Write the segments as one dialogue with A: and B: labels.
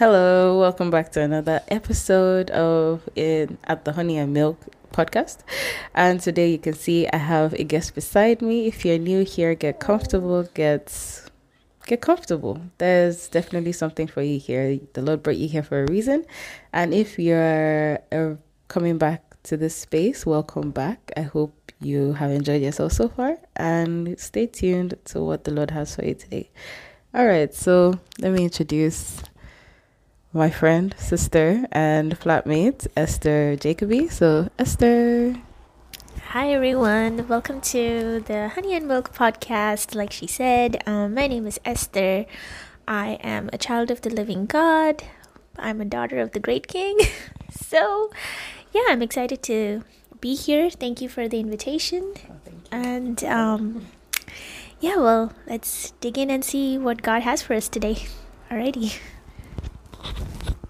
A: Hello, welcome back to another episode of in at the Honey and Milk podcast. And today you can see I have a guest beside me. If you're new here, get comfortable, get get comfortable. There's definitely something for you here. The Lord brought you here for a reason. And if you're uh, coming back to this space, welcome back. I hope you have enjoyed yourself so far and stay tuned to what the Lord has for you today. All right, so let me introduce my friend, sister, and flatmate, Esther Jacoby. So, Esther.
B: Hi, everyone. Welcome to the Honey and Milk podcast. Like she said, um, my name is Esther. I am a child of the living God. I'm a daughter of the great king. so, yeah, I'm excited to be here. Thank you for the invitation. Oh, and, um, yeah, well, let's dig in and see what God has for us today. Alrighty.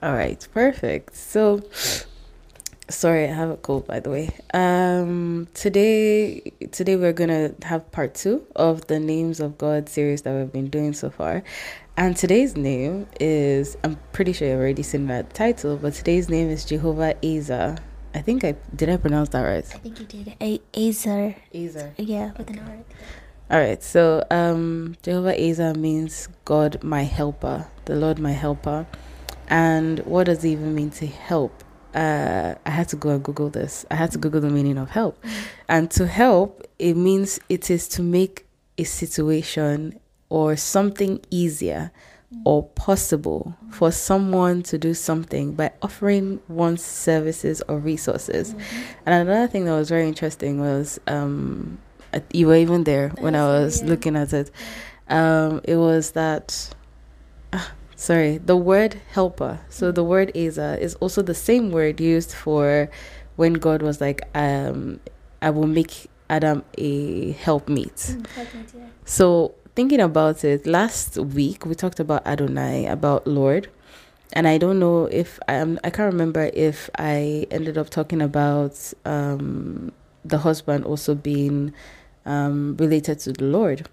A: All right, perfect. So, sorry, I have a cold, by the way. Um, today, today we're gonna have part two of the names of God series that we've been doing so far, and today's name is I'm pretty sure you've already seen that title, but today's name is Jehovah Ezer. I think I did I pronounce that right?
B: I think you did. A- Ezer.
A: Ezer.
B: Yeah, with an R.
A: All right. So, um, Jehovah Ezer means God my helper, the Lord my helper. And what does it even mean to help? Uh, I had to go and Google this. I had to Google the meaning of help. Mm-hmm. And to help, it means it is to make a situation or something easier or possible for someone to do something by offering one's services or resources. Mm-hmm. And another thing that was very interesting was um, you were even there when I was looking at it. Um, it was that. Sorry, the word helper. So the word Ezer is also the same word used for when God was like, um, I will make Adam a helpmeet. Mm, yeah. So thinking about it, last week we talked about Adonai, about Lord. And I don't know if I'm, I can't remember if I ended up talking about um, the husband also being um, related to the Lord.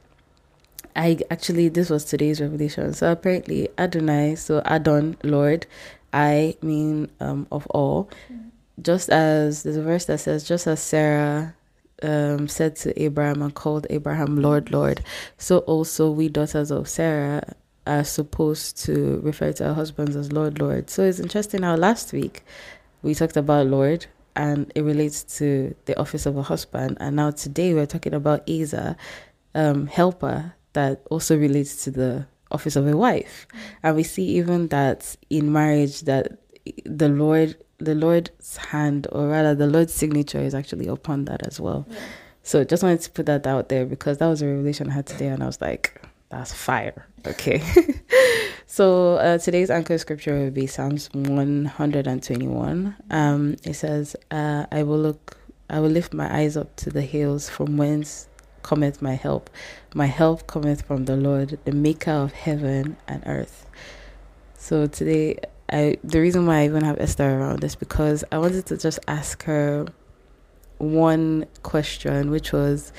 A: I actually this was today's revelation. So apparently Adonai, so Adon, Lord, I mean um, of all. Just as there's a verse that says, just as Sarah um, said to Abraham and called Abraham Lord, Lord, so also we daughters of Sarah are supposed to refer to our husbands as Lord, Lord. So it's interesting how last week we talked about Lord and it relates to the office of a husband, and now today we're talking about Ezer, um, helper that also relates to the office of a wife. And we see even that in marriage that the Lord the Lord's hand or rather the Lord's signature is actually upon that as well. Yeah. So just wanted to put that out there because that was a revelation I had today and I was like, that's fire. Okay. so uh, today's anchor scripture will be Psalms 121. Um, it says, uh, I will look I will lift my eyes up to the hills from whence cometh my help. My help cometh from the Lord, the maker of heaven and earth. So today, I the reason why I even have Esther around is because I wanted to just ask her one question, which was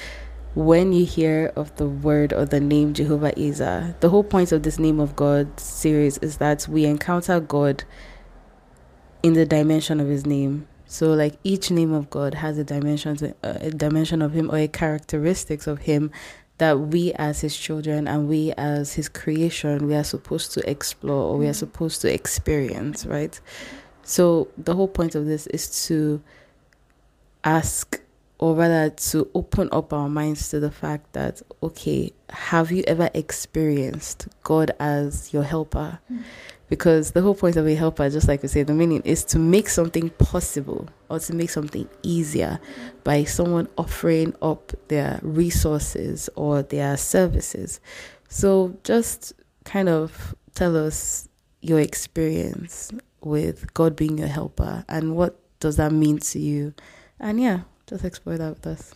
A: when you hear of the word or the name Jehovah Ezer, the whole point of this name of God series is that we encounter God in the dimension of his name. So like each name of God has a dimension, to, uh, a dimension of Him or a characteristics of Him that we as His children and we as His creation we are supposed to explore or we are mm-hmm. supposed to experience, right? So the whole point of this is to ask or rather to open up our minds to the fact that okay have you ever experienced god as your helper mm because the whole point of a helper, just like we say, the meaning is to make something possible or to make something easier by someone offering up their resources or their services. So just kind of tell us your experience with God being your helper and what does that mean to you? And yeah, just explore that with us.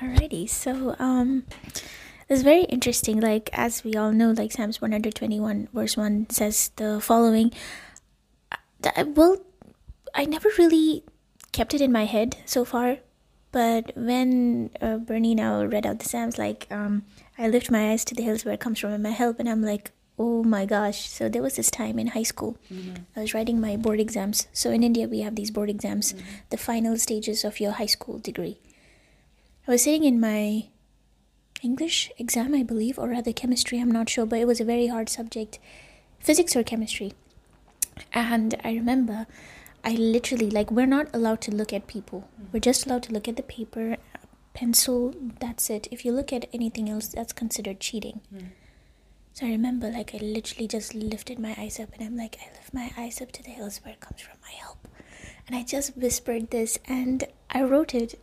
B: Alrighty, so um it's very interesting. Like as we all know, like Psalms one hundred twenty one verse one says the following. Well, I never really kept it in my head so far, but when uh, Bernie now read out the Psalms, like um, I lift my eyes to the hills where it comes from and my help, and I'm like, oh my gosh. So there was this time in high school, I was writing my board exams. So in India, we have these board exams, the final stages of your high school degree. I was sitting in my English exam, I believe, or rather chemistry, I'm not sure, but it was a very hard subject physics or chemistry. And I remember I literally, like, we're not allowed to look at people, mm. we're just allowed to look at the paper, pencil, that's it. If you look at anything else, that's considered cheating. Mm. So I remember, like, I literally just lifted my eyes up and I'm like, I lift my eyes up to the hills where it comes from my help. And I just whispered this and I wrote it.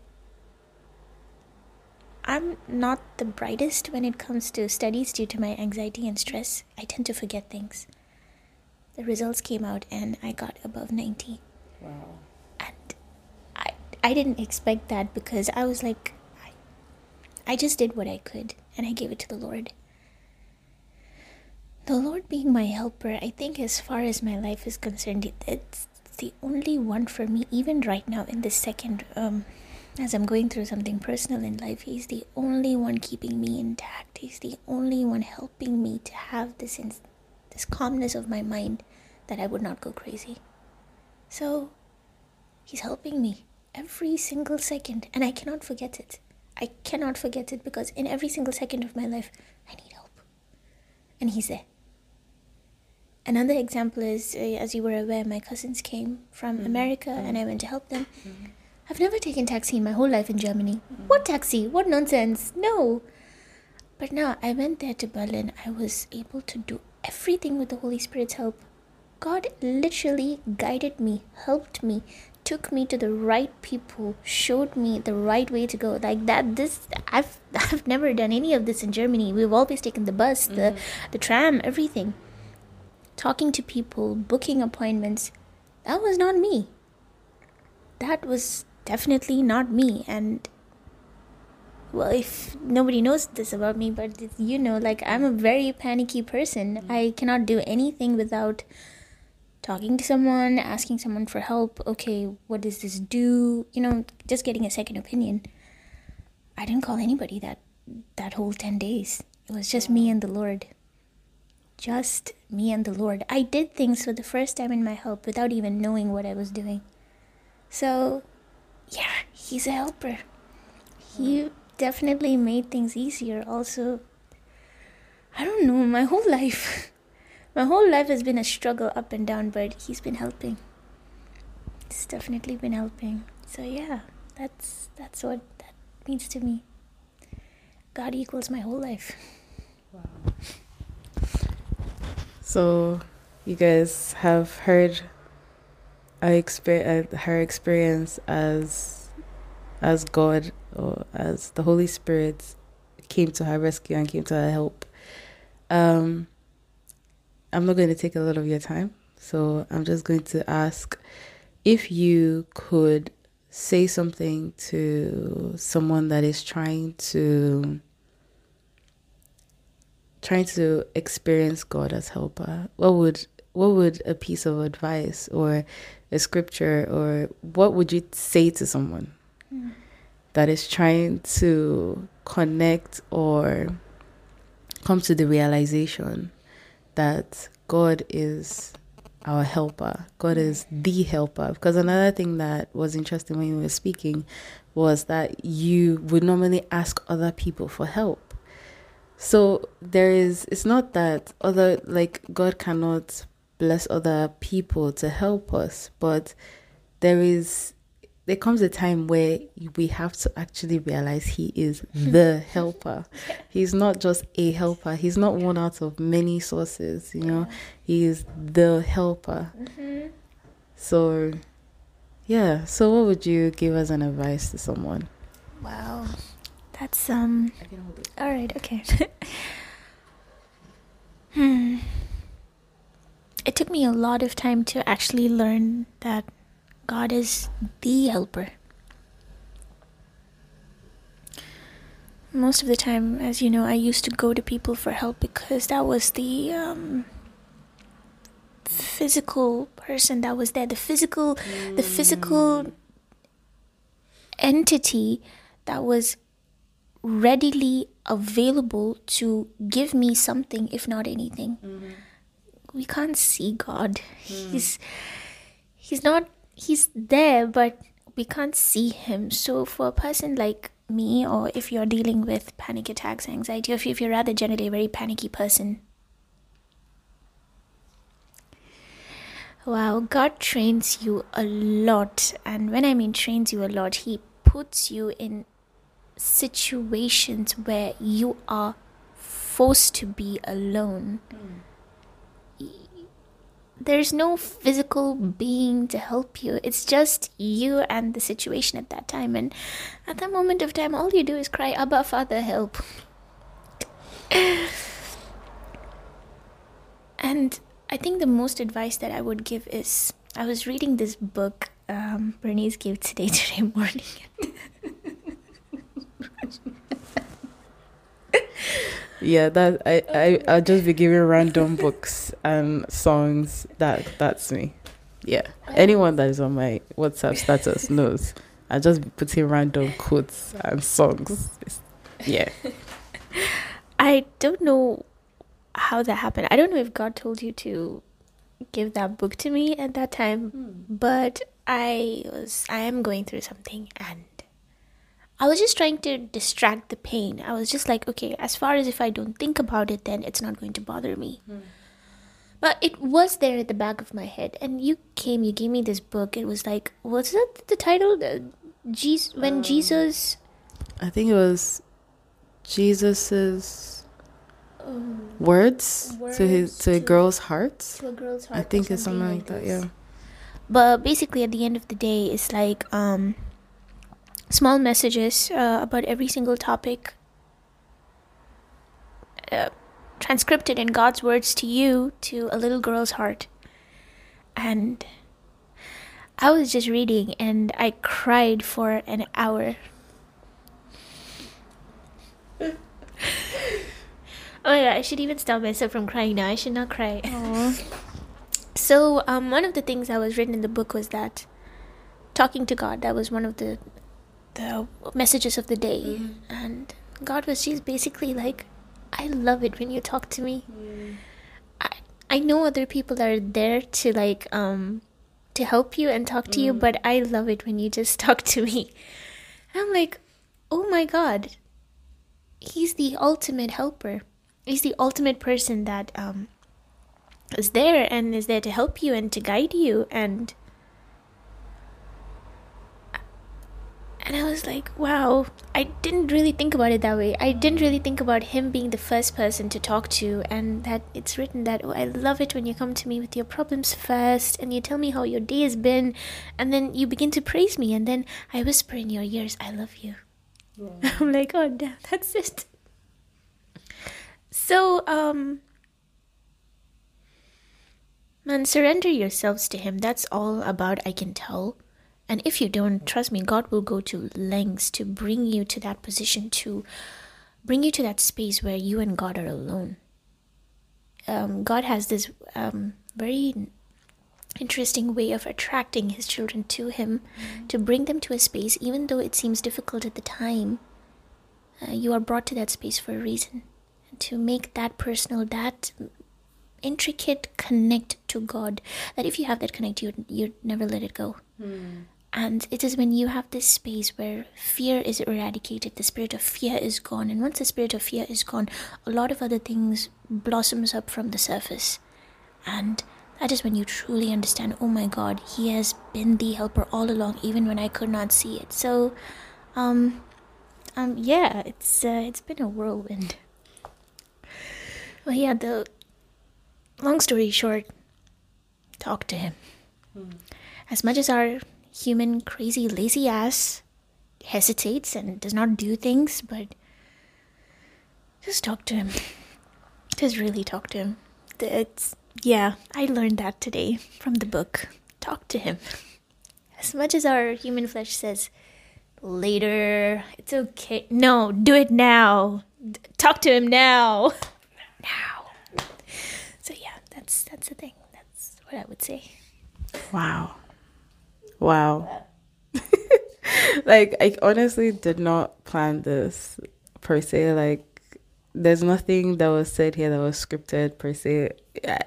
B: I'm not the brightest when it comes to studies due to my anxiety and stress. I tend to forget things. The results came out and I got above 90.
A: Wow.
B: And I, I didn't expect that because I was like, I, I just did what I could and I gave it to the Lord. The Lord being my helper, I think, as far as my life is concerned, it, it's the only one for me, even right now in this second, um, as I'm going through something personal in life. He's the only one keeping me intact. He's the only one helping me to have this in, this calmness of my mind that I would not go crazy. So, He's helping me every single second, and I cannot forget it. I cannot forget it because in every single second of my life, I need help. And He's there. Another example is, uh, as you were aware, my cousins came from mm-hmm. America and mm-hmm. I went to help them. Mm-hmm. I've never taken taxi in my whole life in Germany. What taxi? What nonsense? No. But now I went there to Berlin. I was able to do everything with the Holy Spirit's help. God literally guided me, helped me, took me to the right people, showed me the right way to go. Like that this I've I've never done any of this in Germany. We've always taken the bus, the mm-hmm. the tram, everything. Talking to people, booking appointments. That was not me. That was definitely not me. And well if nobody knows this about me but you know like i'm a very panicky person. Mm. I cannot do anything without talking to someone asking someone for help. Okay what does this do? You know just getting a second opinion. I didn't call anybody that that whole 10 days. It was just me and the lord. Just me and the lord. I did things for the first time in my help without even knowing what i was doing. So yeah he's a helper. He definitely made things easier also. I don't know my whole life my whole life has been a struggle up and down but he's been helping. He's definitely been helping. So yeah that's that's what that means to me. God equals my whole life. Wow.
A: So, you guys have heard her experience as as God or as the Holy Spirit came to her rescue and came to her help. Um, I'm not going to take a lot of your time, so I'm just going to ask if you could say something to someone that is trying to trying to experience God as helper, what would what would a piece of advice or a scripture or what would you say to someone that is trying to connect or come to the realization that God is our helper. God is the helper. Because another thing that was interesting when you were speaking was that you would normally ask other people for help. So there is, it's not that other, like, God cannot bless other people to help us, but there is, there comes a time where we have to actually realize He is the helper. He's not just a helper, He's not one out of many sources, you know, He is the helper. So, yeah, so what would you give as an advice to someone?
B: wow. That's um all right okay. Hmm it took me a lot of time to actually learn that god is the helper most of the time as you know i used to go to people for help because that was the um physical person that was there the physical the physical entity that was readily available to give me something, if not anything. We can't see God. Hmm. He's he's not he's there, but we can't see him. So for a person like me, or if you're dealing with panic attacks, anxiety, or if if you're rather generally a very panicky person, Wow, God trains you a lot. And when I mean trains you a lot, He puts you in situations where you are forced to be alone. Hmm. There's no physical being to help you. It's just you and the situation at that time. And at that moment of time, all you do is cry, Abba, Father, help. and I think the most advice that I would give is I was reading this book um, Bernice gave today today morning.
A: Yeah, that I I I'll just be giving random books and songs. That that's me. Yeah, anyone that is on my WhatsApp status knows. I just be putting random quotes and songs. Yeah,
B: I don't know how that happened. I don't know if God told you to give that book to me at that time, hmm. but I was I am going through something and I was just trying to distract the pain. I was just like, okay, as far as if I don't think about it, then it's not going to bother me. Hmm. But it was there at the back of my head, and you came, you gave me this book. It was like, what's that the title? The Jesus, when um, Jesus.
A: I think it was Jesus's um, words, to his
B: Words
A: to a girl's heart.
B: To a girl's heart
A: I think it's something like that. Yeah.
B: but basically at the end of the day it's like um small messages uh, about every single topic uh, transcripted in god's words to you to a little girl's heart. And i was just reading and i cried for an hour. Oh my god i should even stop myself from crying now. I should not cry. So, um, one of the things that was written in the book was that talking to God, that was one of the the messages of the day. And God was just basically like, I love it when you talk to me. I, I know other people are there to like um to help you and talk to you, but I love it when you just talk to me. And I'm like, oh my God, he's the ultimate helper. He's the ultimate person that um is there and is there to help you and to guide you and and I was like, wow, I didn't really think about it that way. I didn't really think about him being the first person to talk to, and that it's written that, oh, I love it when you come to me with your problems first, and you tell me how your day has been, and then you begin to praise me, and then I whisper in your ears, I love you. I'm like, oh, damn, that's it. So, um, Man, surrender yourselves to Him. That's all about I can tell. And if you don't, trust me, God will go to lengths to bring you to that position, to bring you to that space where you and God are alone. Um, God has this um, very interesting way of attracting His children to Him to bring them to a space, even though it seems difficult at the time. Uh, you are brought to that space for a reason. To make that personal, that intricate connect to God that if you have that connect, you you never let it go. And it is when you have this space where fear is eradicated, the spirit of fear is gone, and once the spirit of fear is gone, a lot of other things blossoms up from the surface, and that is when you truly understand. Oh my God, He has been the helper all along, even when I could not see it. So, um, um, yeah, it's uh, it's been a whirlwind. Well, yeah, the long story short, talk to him. As much as our human, crazy, lazy ass hesitates and does not do things, but just talk to him. Just really talk to him. It's, yeah, I learned that today from the book. Talk to him. As much as our human flesh says, later, it's okay. No, do it now. Talk to him now. Now. So yeah, that's that's the thing. That's what I would say.
A: Wow. Wow. like I honestly did not plan this per se. Like, there's nothing that was said here that was scripted per se. I,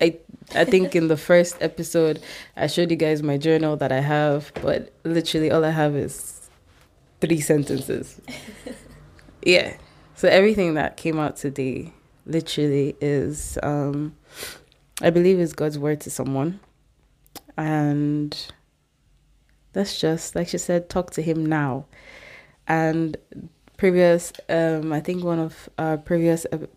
A: I, I think in the first episode, I showed you guys my journal that I have, but literally all I have is three sentences. yeah. So everything that came out today literally is, um, I believe, is God's word to someone. And that's just, like she said, talk to Him now. And previous, um, I think one of our previous ep-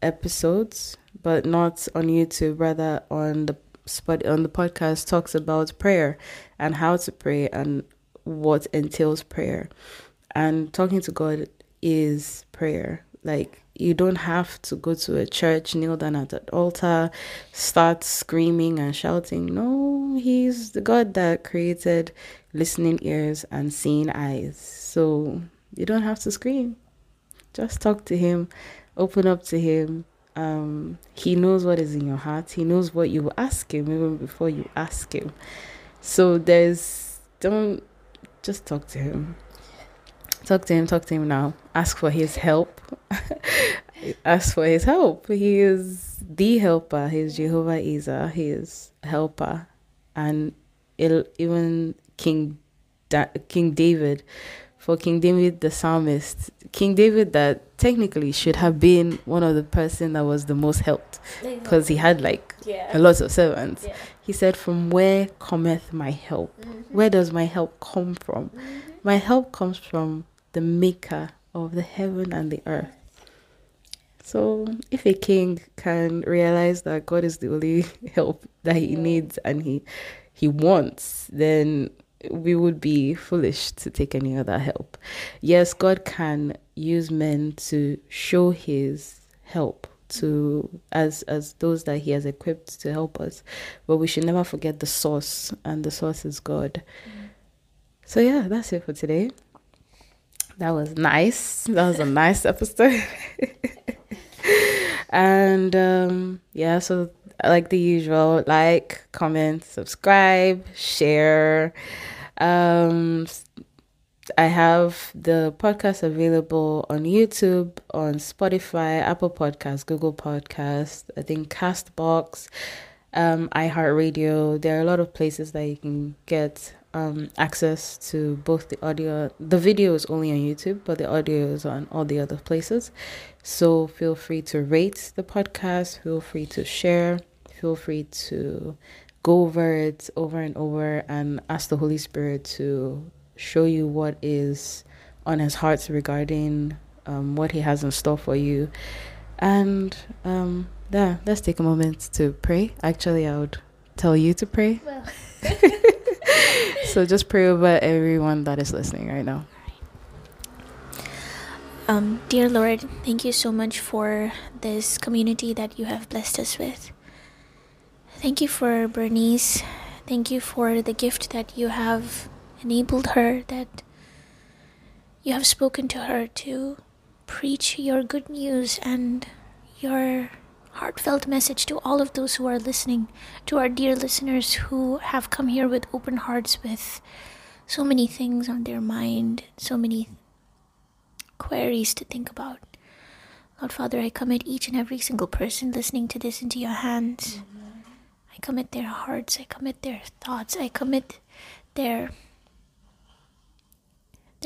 A: episodes, but not on YouTube, rather on the spot on the podcast, talks about prayer and how to pray and what entails prayer. And talking to God is prayer. Like you don't have to go to a church, kneel down at an altar, start screaming and shouting. No, He's the God that created listening ears and seeing eyes. So you don't have to scream. Just talk to Him, open up to Him. Um, he knows what is in your heart. He knows what you ask Him even before you ask Him. So there's don't just talk to Him talk to him talk to him now. Ask for his help. Ask for his help. He is the helper. He's jehovah Ezer. He is helper. And even king da- king david for king david the psalmist king david that technically should have been one of the person that was the most helped because he had like yeah. a lot of servants. Yeah. he said from where cometh my help? Mm-hmm. where does my help come from? Mm-hmm. my help comes from the maker of the heaven and the earth. So, if a king can realize that God is the only help that he needs and he he wants, then we would be foolish to take any other help. Yes, God can use men to show his help to as as those that he has equipped to help us, but we should never forget the source and the source is God. Mm. So yeah, that's it for today. That was nice. That was a nice episode. and um, yeah, so like the usual, like, comment, subscribe, share. Um, I have the podcast available on YouTube, on Spotify, Apple Podcasts, Google Podcasts, I think Castbox, um, iHeartRadio. There are a lot of places that you can get um, access to both the audio. The video is only on YouTube, but the audio is on all the other places. So feel free to rate the podcast. Feel free to share. Feel free to go over it over and over and ask the Holy Spirit to show you what is on His heart regarding um, what He has in store for you. And um, yeah, let's take a moment to pray. Actually, I would tell you to pray. Well. so just pray over everyone that is listening right now.
B: Um, dear Lord, thank you so much for this community that you have blessed us with. Thank you for Bernice. Thank you for the gift that you have enabled her, that you have spoken to her to preach your good news and your heartfelt message to all of those who are listening, to our dear listeners who have come here with open hearts, with so many things on their mind, so many queries to think about. Lord Father, I commit each and every single person listening to this into your hands. I commit their hearts, I commit their thoughts, I commit their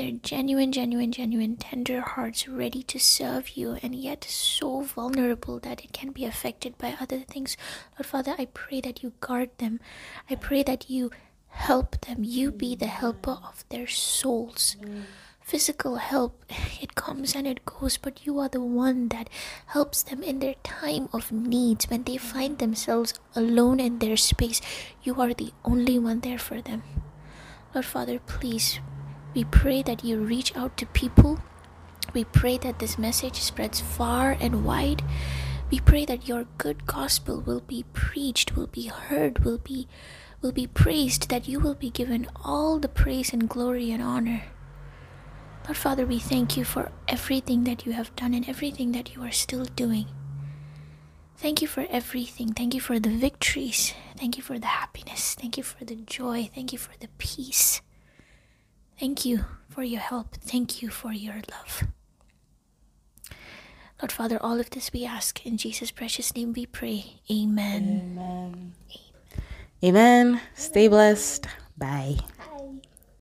B: their genuine, genuine, genuine, tender hearts ready to serve you, and yet so vulnerable that it can be affected by other things. Lord Father, I pray that you guard them. I pray that you help them. You be the helper of their souls. Physical help, it comes and it goes, but you are the one that helps them in their time of needs when they find themselves alone in their space. You are the only one there for them. Lord Father, please we pray that you reach out to people. We pray that this message spreads far and wide. We pray that your good gospel will be preached, will be heard, will be will be praised, that you will be given all the praise and glory and honor. Lord Father, we thank you for everything that you have done and everything that you are still doing. Thank you for everything. Thank you for the victories. Thank you for the happiness. Thank you for the joy. Thank you for the peace. Thank you for your help. Thank you for your love. Lord Father, all of this we ask. In Jesus' precious name we pray. Amen. Amen.
A: Amen. Amen. Stay blessed. Bye.